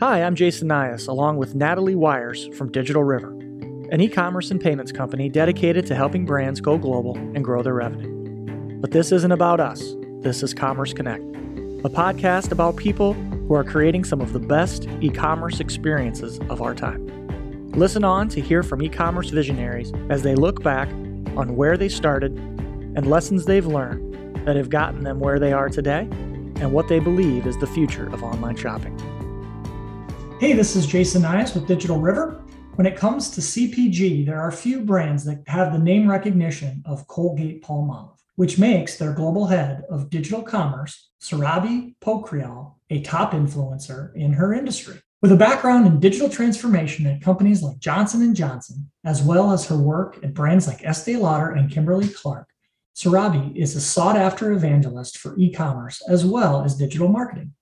Hi, I'm Jason Nias, along with Natalie Wires from Digital River, an e commerce and payments company dedicated to helping brands go global and grow their revenue. But this isn't about us, this is Commerce Connect, a podcast about people who are creating some of the best e commerce experiences of our time. Listen on to hear from e commerce visionaries as they look back on where they started and lessons they've learned that have gotten them where they are today and what they believe is the future of online shopping. Hey, this is Jason Nias with Digital River. When it comes to CPG, there are a few brands that have the name recognition of Colgate Palmolive, which makes their global head of digital commerce, Surabhi Pokhriyal, a top influencer in her industry. With a background in digital transformation at companies like Johnson & Johnson, as well as her work at brands like Estee Lauder and Kimberly-Clark, Surabhi is a sought-after evangelist for e-commerce as well as digital marketing.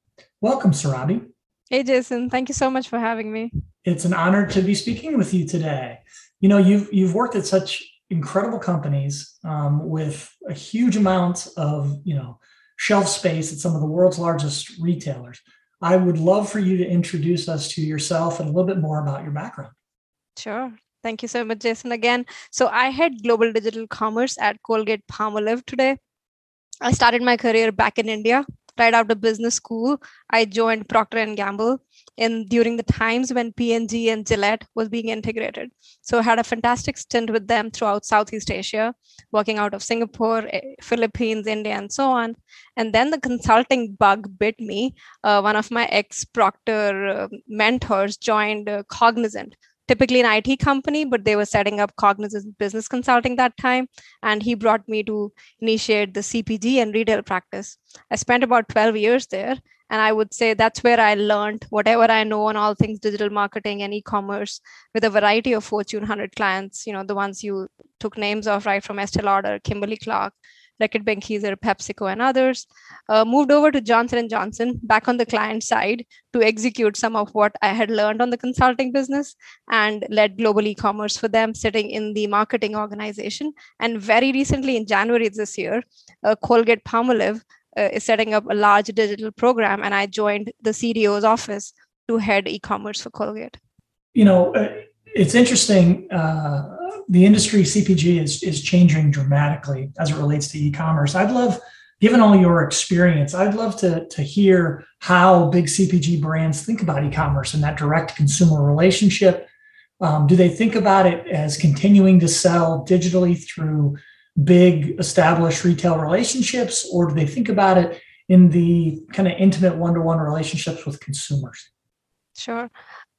Welcome, Surabhi. Hey, Jason. Thank you so much for having me. It's an honor to be speaking with you today. You know, you've you've worked at such incredible companies um, with a huge amount of you know shelf space at some of the world's largest retailers. I would love for you to introduce us to yourself and a little bit more about your background. Sure. Thank you so much, Jason. Again, so I head global digital commerce at Colgate Palmolive today. I started my career back in India right out of business school, I joined Procter and Gamble in during the times when P&G and Gillette was being integrated. So I had a fantastic stint with them throughout Southeast Asia, working out of Singapore, eh, Philippines, India, and so on. And then the consulting bug bit me. Uh, one of my ex Procter uh, mentors joined uh, Cognizant typically an IT company, but they were setting up Cognizant Business Consulting that time. And he brought me to initiate the CPG and retail practice. I spent about 12 years there. And I would say that's where I learned whatever I know on all things digital marketing and e-commerce with a variety of Fortune 100 clients, you know, the ones you took names of, right, from Estee Lauder, Kimberly-Clark, Reckitt Benckiser, PepsiCo, and others. Uh, moved over to Johnson & Johnson, back on the client side to execute some of what I had learned on the consulting business and led global e-commerce for them, sitting in the marketing organization. And very recently in January this year, uh, Colgate Palmolive uh, is setting up a large digital program, and I joined the CDO's office to head e-commerce for Colgate. You know, uh, it's interesting. Uh, the industry CPG is is changing dramatically as it relates to e-commerce. I'd love, given all your experience, I'd love to to hear how big CPG brands think about e-commerce and that direct consumer relationship. Um, do they think about it as continuing to sell digitally through big established retail relationships, or do they think about it in the kind of intimate one-to-one relationships with consumers? Sure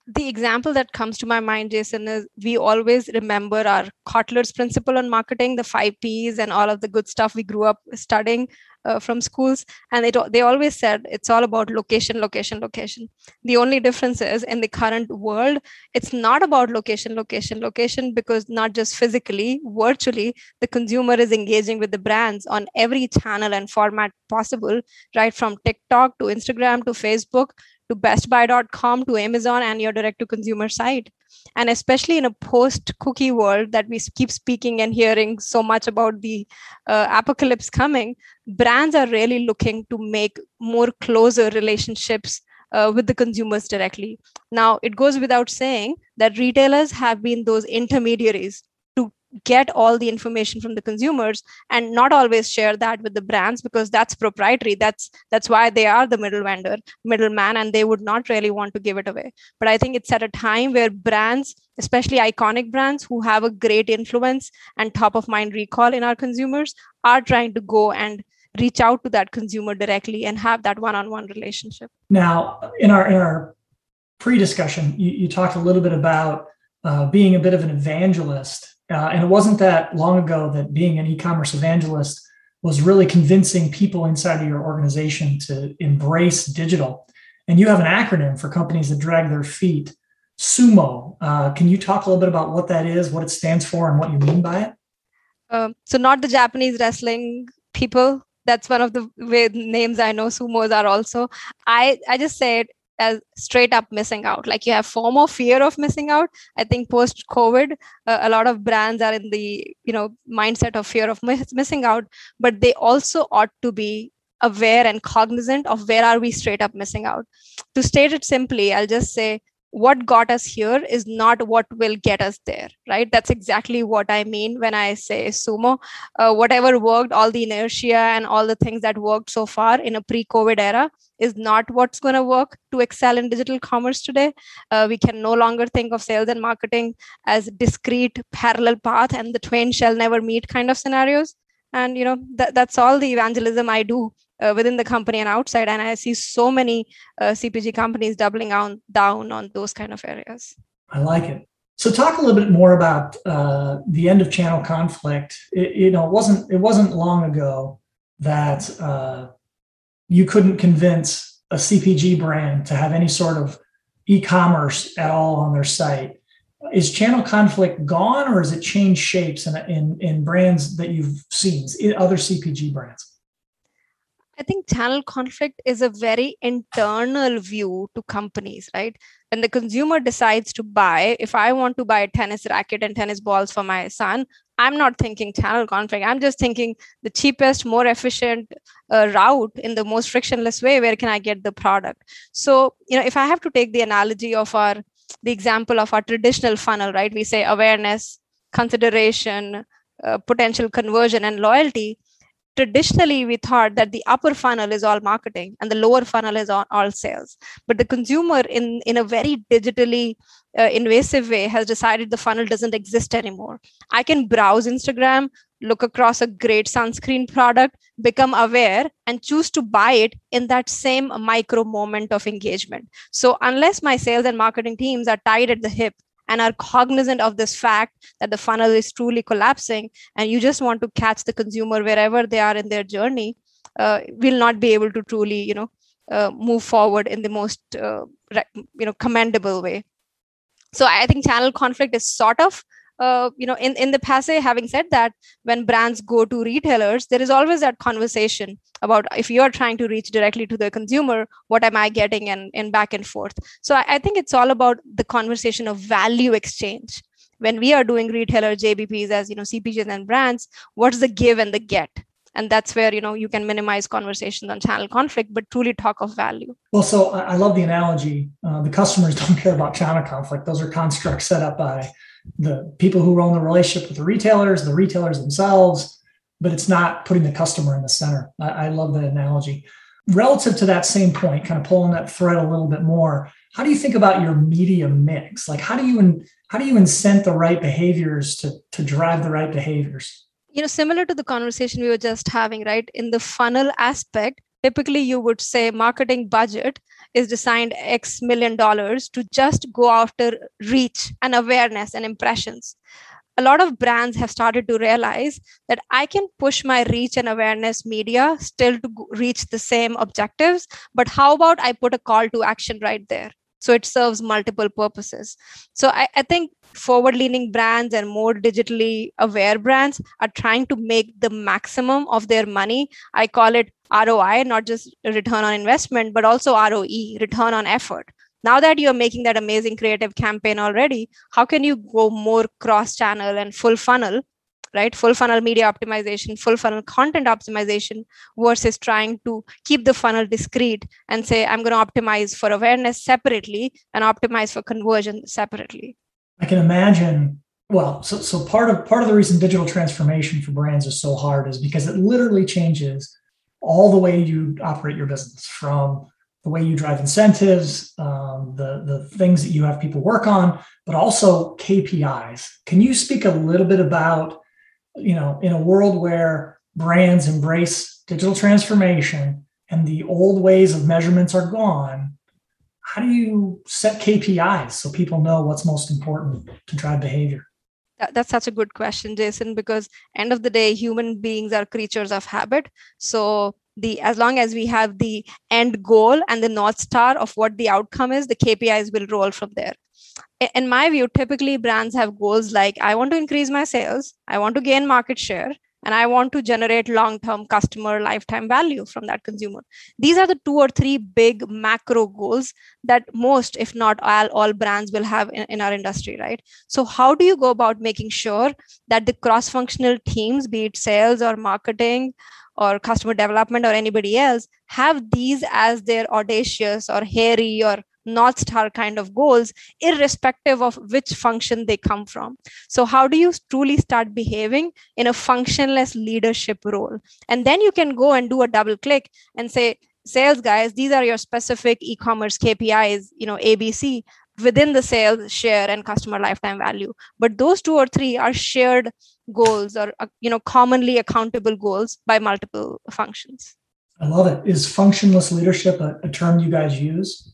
the example that comes to my mind, Jason, is we always remember our Kotler's principle on marketing, the five P's, and all of the good stuff we grew up studying uh, from schools. And it, they always said it's all about location, location, location. The only difference is in the current world, it's not about location, location, location, because not just physically, virtually, the consumer is engaging with the brands on every channel and format possible, right from TikTok to Instagram to Facebook to bestbuy.com to amazon and your direct to consumer site. And especially in a post cookie world that we keep speaking and hearing so much about the uh, apocalypse coming brands are really looking to make more closer relationships uh, with the consumers directly. Now it goes without saying that retailers have been those intermediaries get all the information from the consumers and not always share that with the brands because that's proprietary. That's that's why they are the middle vendor middleman and they would not really want to give it away. But i think it's at a time where brands especially iconic brands who have a great influence and top of mind recall in our consumers are trying to go and reach out to that consumer directly and have that one-on-one relationship. Now in our in our pre-discussion you, you talked a little bit about uh, being a bit of an evangelist uh, and it wasn't that long ago that being an e-commerce evangelist was really convincing people inside of your organization to embrace digital. And you have an acronym for companies that drag their feet, SUMO. Uh, can you talk a little bit about what that is, what it stands for, and what you mean by it? Um, so, not the Japanese wrestling people. That's one of the names I know sumos are also. I I just said as straight up missing out. Like you have FOMO fear of missing out. I think post covid uh, a lot of brands are in the you know mindset of fear of miss- missing out but they also ought to be aware and cognizant of where are we straight up missing out. To state it simply i'll just say what got us here is not what will get us there right? That's exactly what i mean when i say sumo uh, whatever worked all the inertia and all the things that worked so far in a pre-covid era is not what's going to work to excel in digital commerce today. Uh, we can no longer think of sales and marketing as discrete parallel path and the twain shall never meet kind of scenarios. And you know that, that's all the evangelism i do uh, within the company and outside and i see so many uh, cpg companies doubling on down on those kind of areas. I like it. So talk a little bit more about uh, the end of channel conflict. It, you know it wasn't it wasn't long ago that uh, you couldn't convince a cpg brand to have any sort of e-commerce at all on their site. Is channel conflict gone or has it changed shapes in, in, in brands that you've seen other cpg brands I think channel conflict is a very internal view to companies, right? When the consumer decides to buy, if I want to buy a tennis racket and tennis balls for my son, I'm not thinking channel conflict. I'm just thinking the cheapest, more efficient uh, route in the most frictionless way. Where can I get the product? So, you know, if I have to take the analogy of our, the example of our traditional funnel, right? We say awareness, consideration, uh, potential conversion, and loyalty traditionally we thought that the upper funnel is all marketing and the lower funnel is all, all sales. But the consumer in in a very digitally uh, invasive way has decided the funnel doesn't exist anymore. I can browse instagram look across a great sunscreen product become aware and choose to buy it in that same micro moment of engagement. So unless my sales and marketing teams are tied at the hip and are cognizant of this fact that the funnel is truly collapsing and you just want to catch the consumer wherever they are in their journey uh, will not be able to truly you know uh, move forward in the most uh, you know commendable way. So i think channel conflict is sort of uh, you know in, in the past having said that when brands go to retailers there is always that conversation about if you're trying to reach directly to the consumer what am i getting and, and back and forth. So I, I think it's all about the conversation of value exchange. When we are doing retailer jbps as you know cpgs and brands what's the give and the get? And that's where you know you can minimize conversations on channel conflict but truly talk of value. Well so i love the analogy uh, the customers don't care about channel conflict. Those are constructs set up by the people who own the relationship with the retailers, the retailers themselves, but it's not putting the customer in the center. I, I love that analogy. Relative to that same point, kind of pulling that thread a little bit more, how do you think about your media mix? Like how do you how do you incent the right behaviors to, to drive the right behaviors? You know, similar to the conversation we were just having, right? In the funnel aspect, typically you would say marketing budget is designed x million dollars to just go after reach and awareness and impressions. A lot of brands have started to realize that i can push my reach and awareness media still to reach the same objectives but how about i put a call to action right there so it serves multiple purposes. So I, I, think forward leaning brands and more digitally aware brands are trying to make the maximum of their money. I call it roi not just return on investment but also roe return on effort. Now that you're making that amazing creative campaign already how can you go more cross channel and full funnel right full funnel media optimization full funnel content optimization versus trying to keep the funnel discrete and say i'm going to optimize for awareness separately and optimize for conversion separately i can imagine well so, so part of part of the reason digital transformation for brands is so hard is because it literally changes all the way you operate your business from the way you drive incentives, um, the, the things that you have people work on, but also KPIs. Can you speak a little bit about you know, in a world where brands embrace digital transformation and the old ways of measurements are gone, how do you set KPIs so people know what's most important to drive behavior? that's such a good question jason because end of the day human beings are creatures of habit so the as long as we have the end goal and the north star of what the outcome is the kpis will roll from there in my view, typically brands have goals like I want to increase my sales, I want to gain market share, and I want to generate long term customer lifetime value from that consumer. These are the two or three big macro goals that most, if not all, all brands will have in, in our industry, right? So, how do you go about making sure that the cross functional teams, be it sales or marketing, or customer development or anybody else have these as their audacious or hairy or north star kind of goals irrespective of which function they come from. So how do you truly start behaving in a functionless leadership role? And then you can go and do a double click and say sales guys these are your specific e-commerce kpis you know abc within the sales share and customer lifetime value. But those two or three are shared goals or uh, you know commonly accountable goals by multiple functions. I love it. Is functionless leadership a, a term you guys use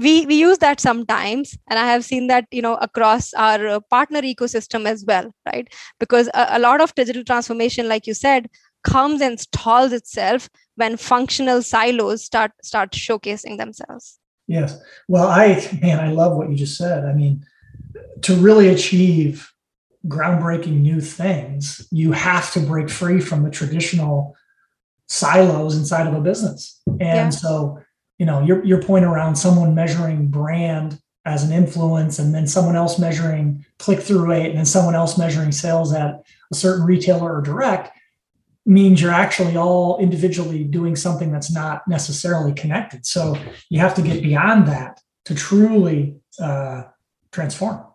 we we use that sometimes and i have seen that you know across our uh, partner ecosystem as well right because a, a, lot of digital transformation like you said comes and stalls itself when functional silos start start showcasing themselves Yes. Well, I, man, I love what you just said. I mean, to really achieve groundbreaking new things, you have to break free from the traditional silos inside of a business. And yeah. so, you know, your, your point around someone measuring brand as an influence and then someone else measuring click through rate and then someone else measuring sales at a certain retailer or direct means you're actually all individually doing something that's not necessarily connected. So you have to get beyond that to truly uh, transform.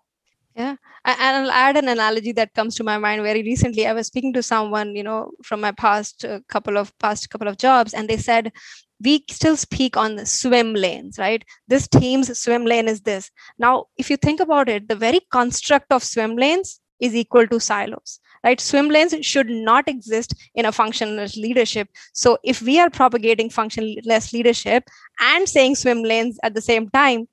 Yeah. And I'll add an analogy that comes to my mind very recently. I was speaking to someone, you know, from my past uh, couple of past couple of jobs, and they said, we still speak on the swim lanes, right? This team's swim lane is this. Now, if you think about it, the very construct of swim lanes is equal to silos right swim lanes should not exist in a functionless leadership so if we are propagating functionless leadership and saying swim lanes at the same time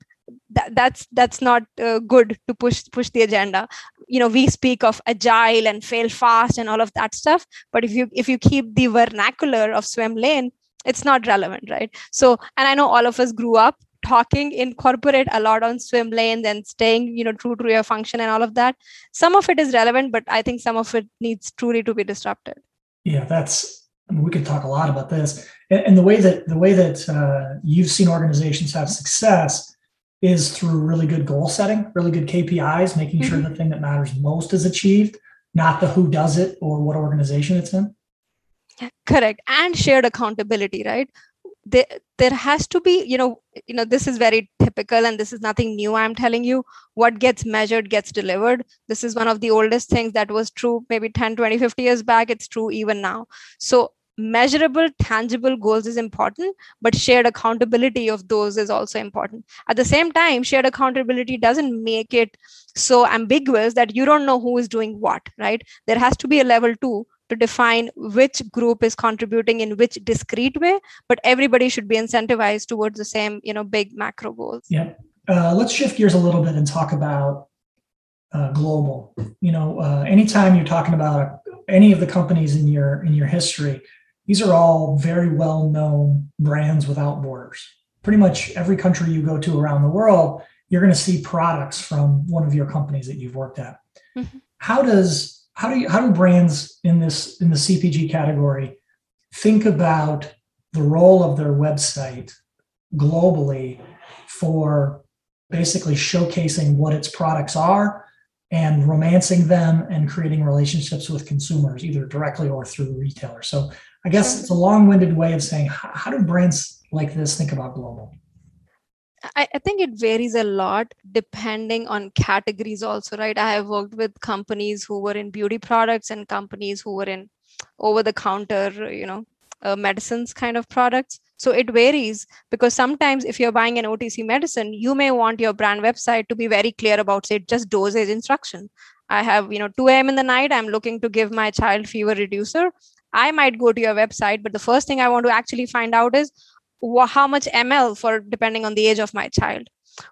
that, that's that's not uh, good to push push the agenda you know we speak of agile and fail fast and all of that stuff but if you if you keep the vernacular of swim lane it's not relevant right? So and i know all of us grew up talking incorporate a lot on swim lanes and staying you know true to your function and all of that. Some of it is relevant but i think some of it needs truly to be disrupted. Yeah that's I mean, we could talk a lot about this. And, and the way that the way that uh, you've seen organizations have success is through really good goal setting really good kpis making mm-hmm. sure the thing that matters most is achieved not the who does it or what organization it's in correct. And shared accountability right? There there has to be you know you know this is very typical and this is nothing new i'm telling you. What gets measured gets delivered. This is one of the oldest things that was true maybe 10 20 50 years back. It's true even now. So measurable tangible goals is important but shared accountability of those is also important. At the same time shared accountability doesn't make it so ambiguous that you don't know who is doing what right? There has to be a level 2 to define which group is contributing in which discrete way but everybody should be incentivized towards the same you know big macro goals. Yeah. Uh, let's shift gears a little bit and talk about uh, global. You know uh, anytime you're talking about any of the companies in your in your history these are all very well known brands without borders. Pretty much every country you go to around the world you're going to see products from one of your companies that you've worked at. Mm-hmm. how does how do you how do brands in this in the CPG category think about the role of their website globally for basically showcasing what its products are and romancing them and creating relationships with consumers either directly or through retailers? So i guess it's a long-winded way of saying how do brands like this think about global I, I, think it varies a lot depending on categories also right? I have worked with companies who were in beauty products and companies who were in over the counter you know uh, medicines kind of products. So it varies because sometimes if you're buying an otc medicine you may want your brand website to be very clear about say just dosage instruction. I have you know 2 a.m in the night i'm looking to give my child fever reducer. I might go to your website but the first thing i want to actually find out is how much ml for depending on the age of my child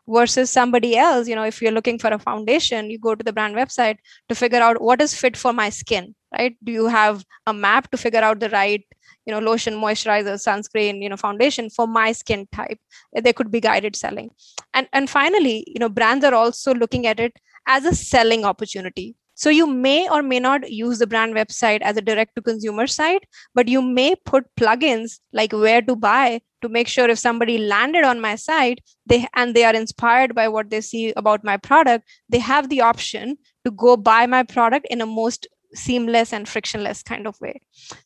versus somebody else you know if you're looking for a foundation you go to the brand website to figure out what is fit for my skin right? Do you have a map to figure out the right you know lotion moisturizer sunscreen you know foundation for my skin type? There could be guided selling. And and finally you know brands are also looking at it as a selling opportunity so you may or may not use the brand website as a direct to consumer site, but you may put plugins like where to buy to make sure if somebody landed on my site they and they are inspired by what they see about my product, they have the option to go buy my product in a most seamless and frictionless kind of way.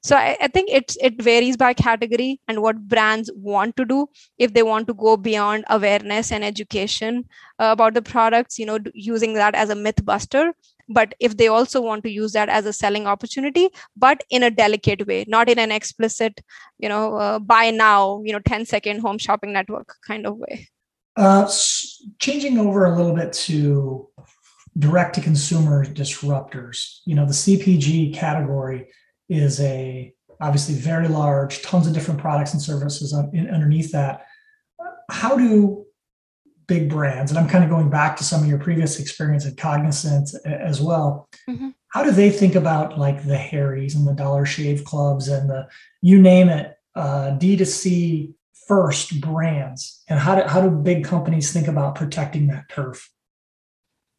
So I, I, think it's it varies by category and what brands want to do. If they want to go beyond awareness and education uh, about the products you know using that as a myth buster but if they also want to use that as a selling opportunity but in a delicate way not in an explicit you know uh, buy now you know 10 second home shopping network kind of way uh, changing over a little bit to direct to consumer disruptors. You know, the CPG category is a obviously very large, tons of different products and services underneath that. How do big brands, and I'm kind of going back to some of your previous experience at Cognizant as well. Mm-hmm. How do they think about like the Harry's and the Dollar Shave Clubs and the you name it, uh, D2C first brands, and how do how do big companies think about protecting that turf?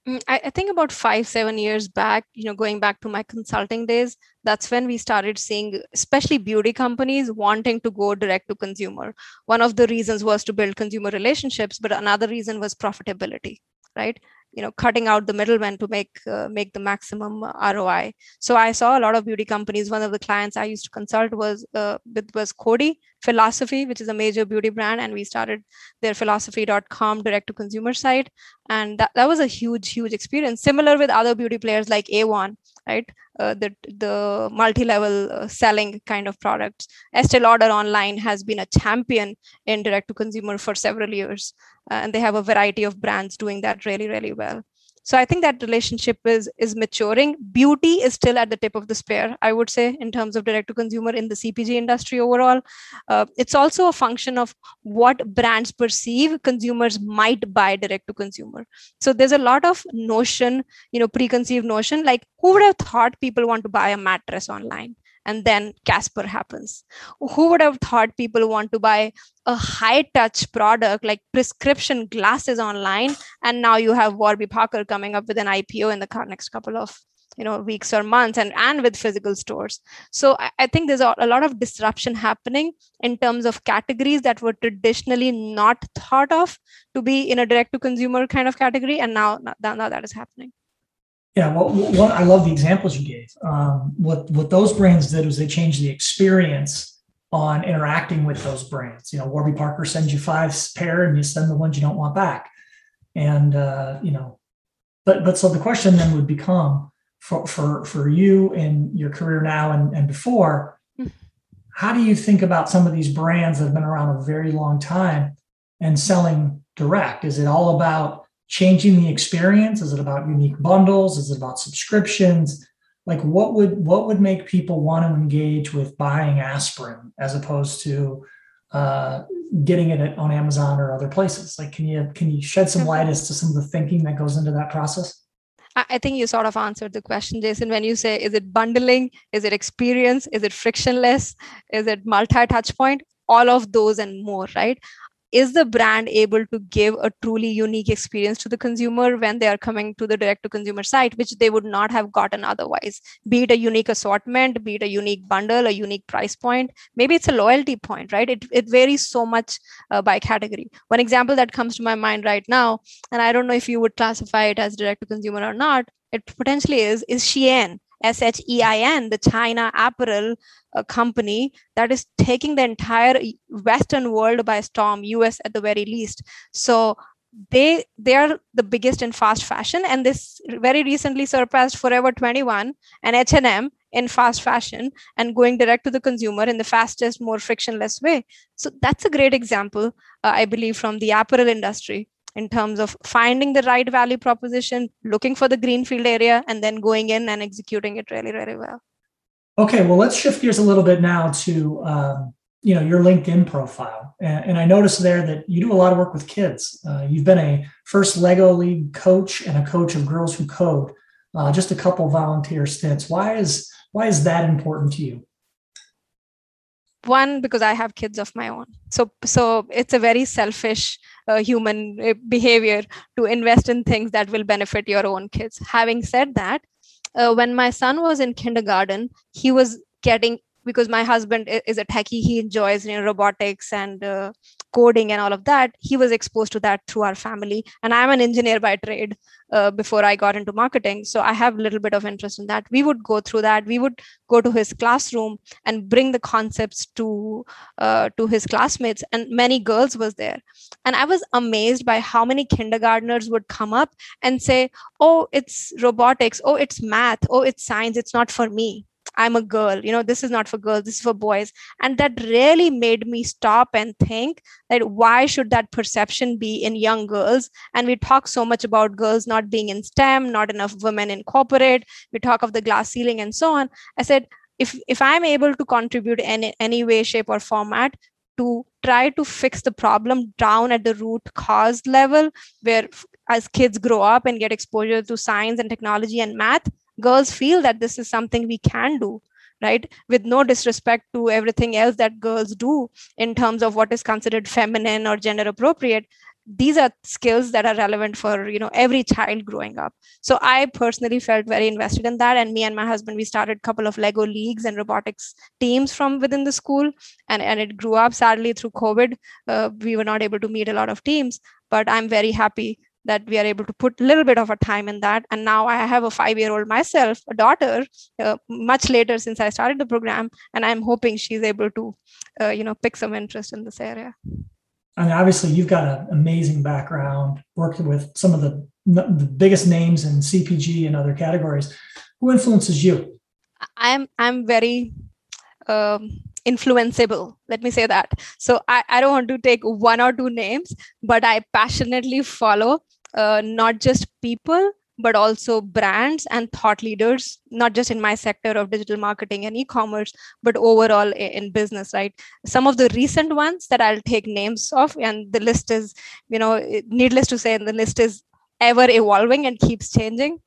Mm, I, I, think about five, seven years back, you know, going back to my consulting days, that's when we started seeing, especially beauty companies wanting to go direct to consumer. One of the reasons was to build consumer relationships, but another reason was profitability, right? you know cutting out the middlemen to make uh, make the maximum roi so i saw a lot of beauty companies one of the clients i used to consult was uh, with was Coty philosophy which is a major beauty brand and we started their philosophy.com direct to consumer site. And that, that was a huge huge experience. Similar with other beauty players like Avon, right? Uh, the the multi-level uh, selling kind of products. Estee lauder online has been a champion in direct to consumer for several years uh, and they have a variety of brands doing that really really well so i think that relationship is is maturing. Beauty is still at the tip of the spear i would say in terms of direct to consumer in the cpg industry overall. Uh, it's also a function of what brands perceive consumers might buy direct to consumer. So there's a lot of notion you know preconceived notion like who would have thought people want to buy a mattress online and then Casper happens. Who would have thought people want to buy a high touch product like prescription glasses online? And now you have Warby Parker coming up with an IPO in the next couple of you know weeks or months and and with physical stores so i, I think there's a, lot of disruption happening in terms of categories that were traditionally not thought of to be in a direct to consumer kind of category and now now, now that is happening yeah, well, what I love the examples you gave. Um, what what those brands did was they changed the experience on interacting with those brands. You know, Warby Parker sends you five pair, and you send the ones you don't want back. And uh, you know, but but so the question then would become for for for you in your career now and, and before, mm-hmm. how do you think about some of these brands that have been around a very long time and selling direct? Is it all about changing the experience? Is it about unique bundles? Is it about subscriptions? Like what would what would make people want to engage with buying aspirin as opposed to uh, getting it on Amazon or other places? Like, can you can you shed some light as to some of the thinking that goes into that process? I think you sort of answered the question, Jason, when you say, is it bundling? Is it experience? Is it frictionless? Is it multi touch point? All of those and more, right? Is the brand able to give a truly unique experience to the consumer when they are coming to the direct to consumer site which they would not have gotten otherwise? Be it a unique assortment be it a unique bundle a unique price point. Maybe it's a loyalty point right? It, it varies so much uh, by category. One example that comes to my mind right now and i don't know if you would classify it as direct to consumer or not it potentially is is shein SHEIN, the China apparel uh, company that is taking the entire Western world by storm, US at the very least. So they they are the biggest in fast fashion, and this very recently surpassed Forever 21 and H&M in fast fashion and going direct to the consumer in the fastest, more frictionless way. So that's a great example, uh, I believe, from the apparel industry in terms of finding the right value proposition, looking for the greenfield area, and then going in and executing it really, really well. Okay, well, let's shift gears a little bit now to um, you know your LinkedIn profile, and, and, I noticed there that you do a lot of work with kids. Uh, you've been a first Lego League coach and a coach of Girls Who Code. Uh, just a couple volunteer stints. Why is why is that important to you? one because i have kids of my own so so it's a very selfish uh, human uh, behavior to invest in things that will benefit your own kids having said that uh, when my son was in kindergarten he was getting because my husband is a techie he enjoys you know robotics and uh, coding and all of that he was exposed to that through our family. And i'm an engineer by trade uh, before i got into marketing. So i have a little bit of interest in that. We would go through that. We would go to his classroom and bring the concepts to uh, to his classmates and many girls was there. And i was amazed by how many kindergartners would come up and say oh it's robotics. Oh it's math. Oh it's science. It's not for me I'm a girl, you know, this is not for girls, this is for boys. And that really made me stop and think that why should that perception be in young girls? And we talk so much about girls not being in STEM, not enough women in corporate, we talk of the glass ceiling and so on. I said, if if I'm able to contribute in any way, shape, or format to try to fix the problem down at the root cause level, where as kids grow up and get exposure to science and technology and math, girls feel that this is something we can do right? With no disrespect to everything else that girls do in terms of what is considered feminine or gender appropriate these are skills that are relevant for you know every child growing up. So i personally felt very invested in that and me and my husband we started a couple of lego leagues and robotics teams from within the school and, and it grew up sadly through covid. Uh, we were not able to meet a lot of teams but i'm very happy that we are able to put a little bit of a time in that. And now i have a five year old myself a daughter uh, much later since i started the program. And i'm hoping she's able to uh, you know pick some interest in this area. And obviously you've got an amazing background working with some of the, the biggest names in cpg and other categories. Who influences you? I'm i'm very um, influenceable let me say that. So I, I don't want to take one or two names but i passionately follow uh, not just people but also brands and thought leaders not just in my sector of digital marketing and e-commerce but overall in business right? Some of the recent ones that i'll take names of and the list is you know needless to say the list is ever evolving and keeps changing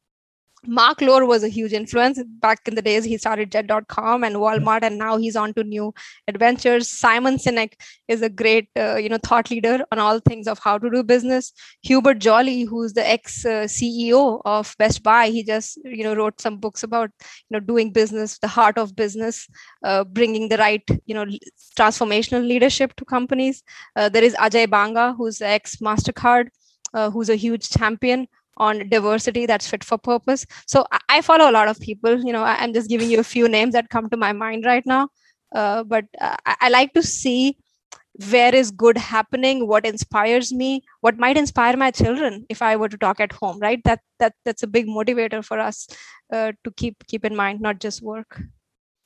Mark Lore was a huge influence back in the days. He started Jet.com and Walmart, and now he's on to new adventures. Simon Sinek is a great, uh, you know, thought leader on all things of how to do business. Hubert Joly, who's the ex uh, CEO of Best Buy, he just, you know, wrote some books about, you know, doing business, the heart of business, uh, bringing the right, you know, transformational leadership to companies. Uh, there is Ajay Banga, who's the ex Mastercard, uh, who's a huge champion on diversity that's fit for purpose. So i follow a lot of people you know i'm just giving you a few names that come to my mind right now. Uh, but uh, I, like to see where is good happening what inspires me what might inspire my children if i were to talk at home right? That that that's a big motivator for us uh, to keep keep in mind not just work.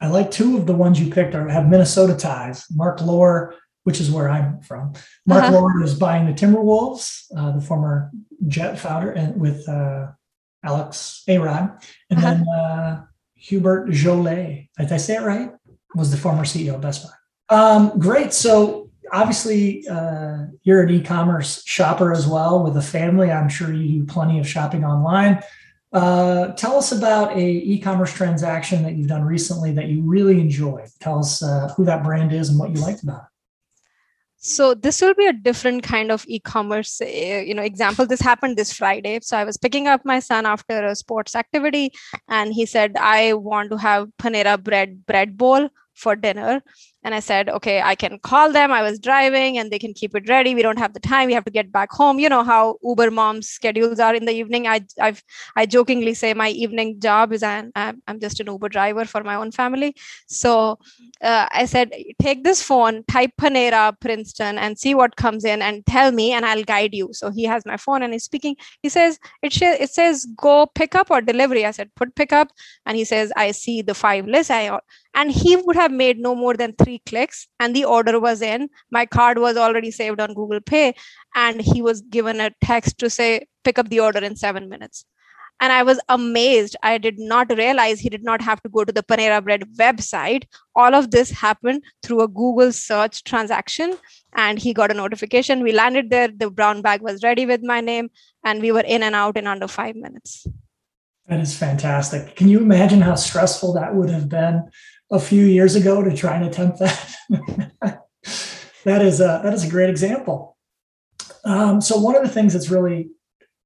I like two of the ones you picked are have minnesota ties mark lore which is where I'm from. Mark uh-huh. Lore is buying the Timberwolves, uh, the former Jet founder, and with uh, Alex Arod, and uh-huh. then uh, Hubert Joly. Did I say it right? Was the former CEO of Best Buy. Um, great. So obviously, uh, you're an e-commerce shopper as well with a family. I'm sure you do plenty of shopping online. Uh, tell us about a e-commerce transaction that you've done recently that you really enjoyed. Tell us uh, who that brand is and what you liked about it so this will be a different kind of e-commerce eh, you know example. This happened this friday. So i was picking up my son after a sports activity and he said i want to have panera bread bread bowl for dinner. And i said okay i can call them. I was driving and they can keep it ready. We don't have the time. We have to get back home. You know how uber mom's schedules are in the evening. I I've, i jokingly say my evening job is I'm, I'm just an uber driver for my own family. So uh, i said take this phone type panera princeton and see what comes in and tell me and i'll guide you. So he has my phone and he's speaking. He says it, sh- it says go pick up or delivery. I said put pick up and he says i see the five lists i and he would have made no more than three clicks and the order was in. My card was already saved on google pay and he was given a text to say pick up the order in seven minutes. And i was amazed. I did not realize he did not have to go to the panera bread website. All of this happened through a google search transaction and he got a notification. We landed there. The brown bag was ready with my name and we were in and out in under five minutes. That is fantastic. Can you imagine how stressful that would have been a few years ago to try and attempt that. that is a that is a great example. Um, so one of the things that's really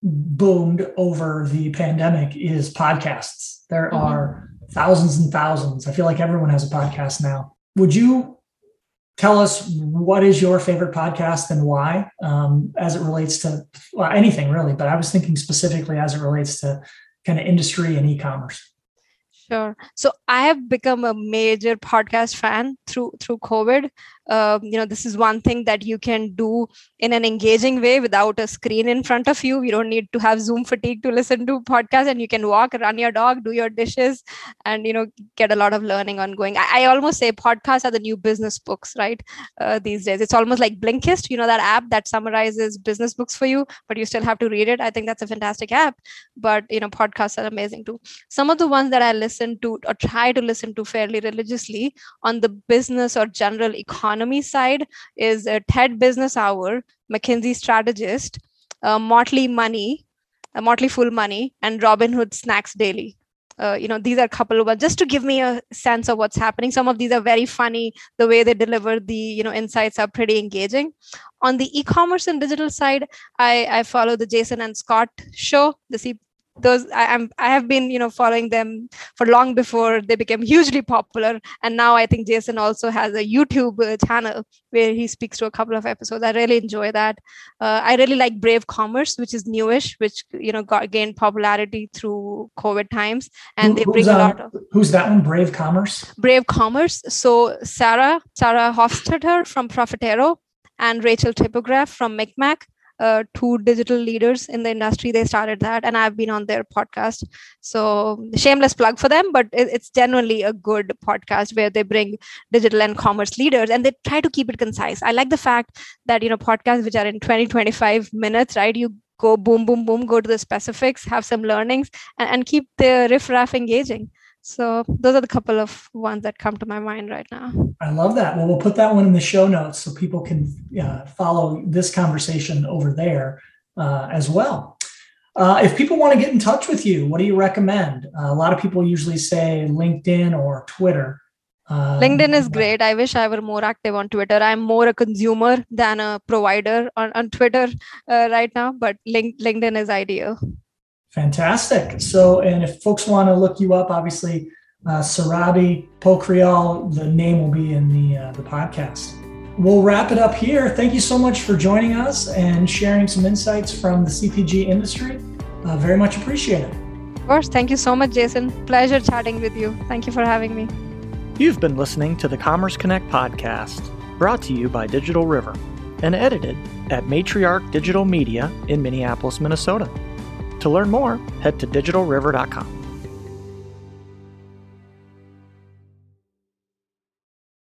boomed over the pandemic is podcasts. There mm-hmm. are thousands and thousands. I feel like everyone has a podcast now. Would you tell us what is your favorite podcast and why, um, as it relates to well, anything really. But I was thinking specifically as it relates to kind of industry and e-commerce. Sure. So I have become a major podcast fan through through COVID. Um, you know, this is one thing that you can do in an engaging way without a screen in front of you. You don't need to have Zoom fatigue to listen to podcasts, and you can walk, run your dog, do your dishes, and you know, get a lot of learning ongoing. I, I almost say podcasts are the new business books, right? Uh, these days, it's almost like Blinkist. You know, that app that summarizes business books for you, but you still have to read it. I think that's a fantastic app. But you know, podcasts are amazing too. Some of the ones that I listen to or try to listen to fairly religiously on the business or general economy side is a TED Business Hour, McKinsey Strategist, uh, Motley Money, uh, Motley Fool Money, and Robinhood Snacks Daily. Uh, you know these are a couple of just to give me a sense of what's happening some of these are very funny the way they deliver the you know insights are pretty engaging on the e-commerce and digital side i i follow the jason and scott show the those I, am I have been you know following them for long before they became hugely popular, and now I think Jason also has a YouTube uh, channel where he speaks to a couple of episodes. I really enjoy that. Uh, I really like Brave Commerce, which is newish, which you know got gained popularity through COVID times, and Who, they bring a lot of. Who's that one? Brave Commerce. Brave Commerce. So Sarah Sarah Hofstetter from Profitero and Rachel Tipograph from MikMak uh, two digital leaders in the industry. They started that, and I've been on their podcast. So, shameless plug for them, but it, it's genuinely a good podcast where they bring digital and commerce leaders and they try to keep it concise. I like the fact that, you know, podcasts which are in 20, 25 minutes, right? You go boom, boom, boom, go to the specifics, have some learnings, and, and keep the riff raff engaging. So those are the couple of ones that come to my mind right now. I love that. Well, we'll put that one in the show notes so people can uh, follow this conversation over there uh, as well. Uh, if people want to get in touch with you, what do you recommend? Uh, a lot of people usually say LinkedIn or Twitter. Um, LinkedIn is great. I wish I were more active on Twitter. I'm more a consumer than a provider on, on Twitter uh, right now, but link, LinkedIn is ideal. Fantastic. So, and if folks want to look you up, obviously, uh, Surabhi Pokhriyal, the name will be in the uh, the podcast. We'll wrap it up here. Thank you so much for joining us and sharing some insights from the CPG industry. Uh, very much appreciated. Of course. Thank you so much, Jason. Pleasure chatting with you. Thank you for having me. You've been listening to the Commerce Connect podcast, brought to you by Digital River and edited at Matriarch Digital Media in Minneapolis, Minnesota. To learn more, head to digitalriver.com.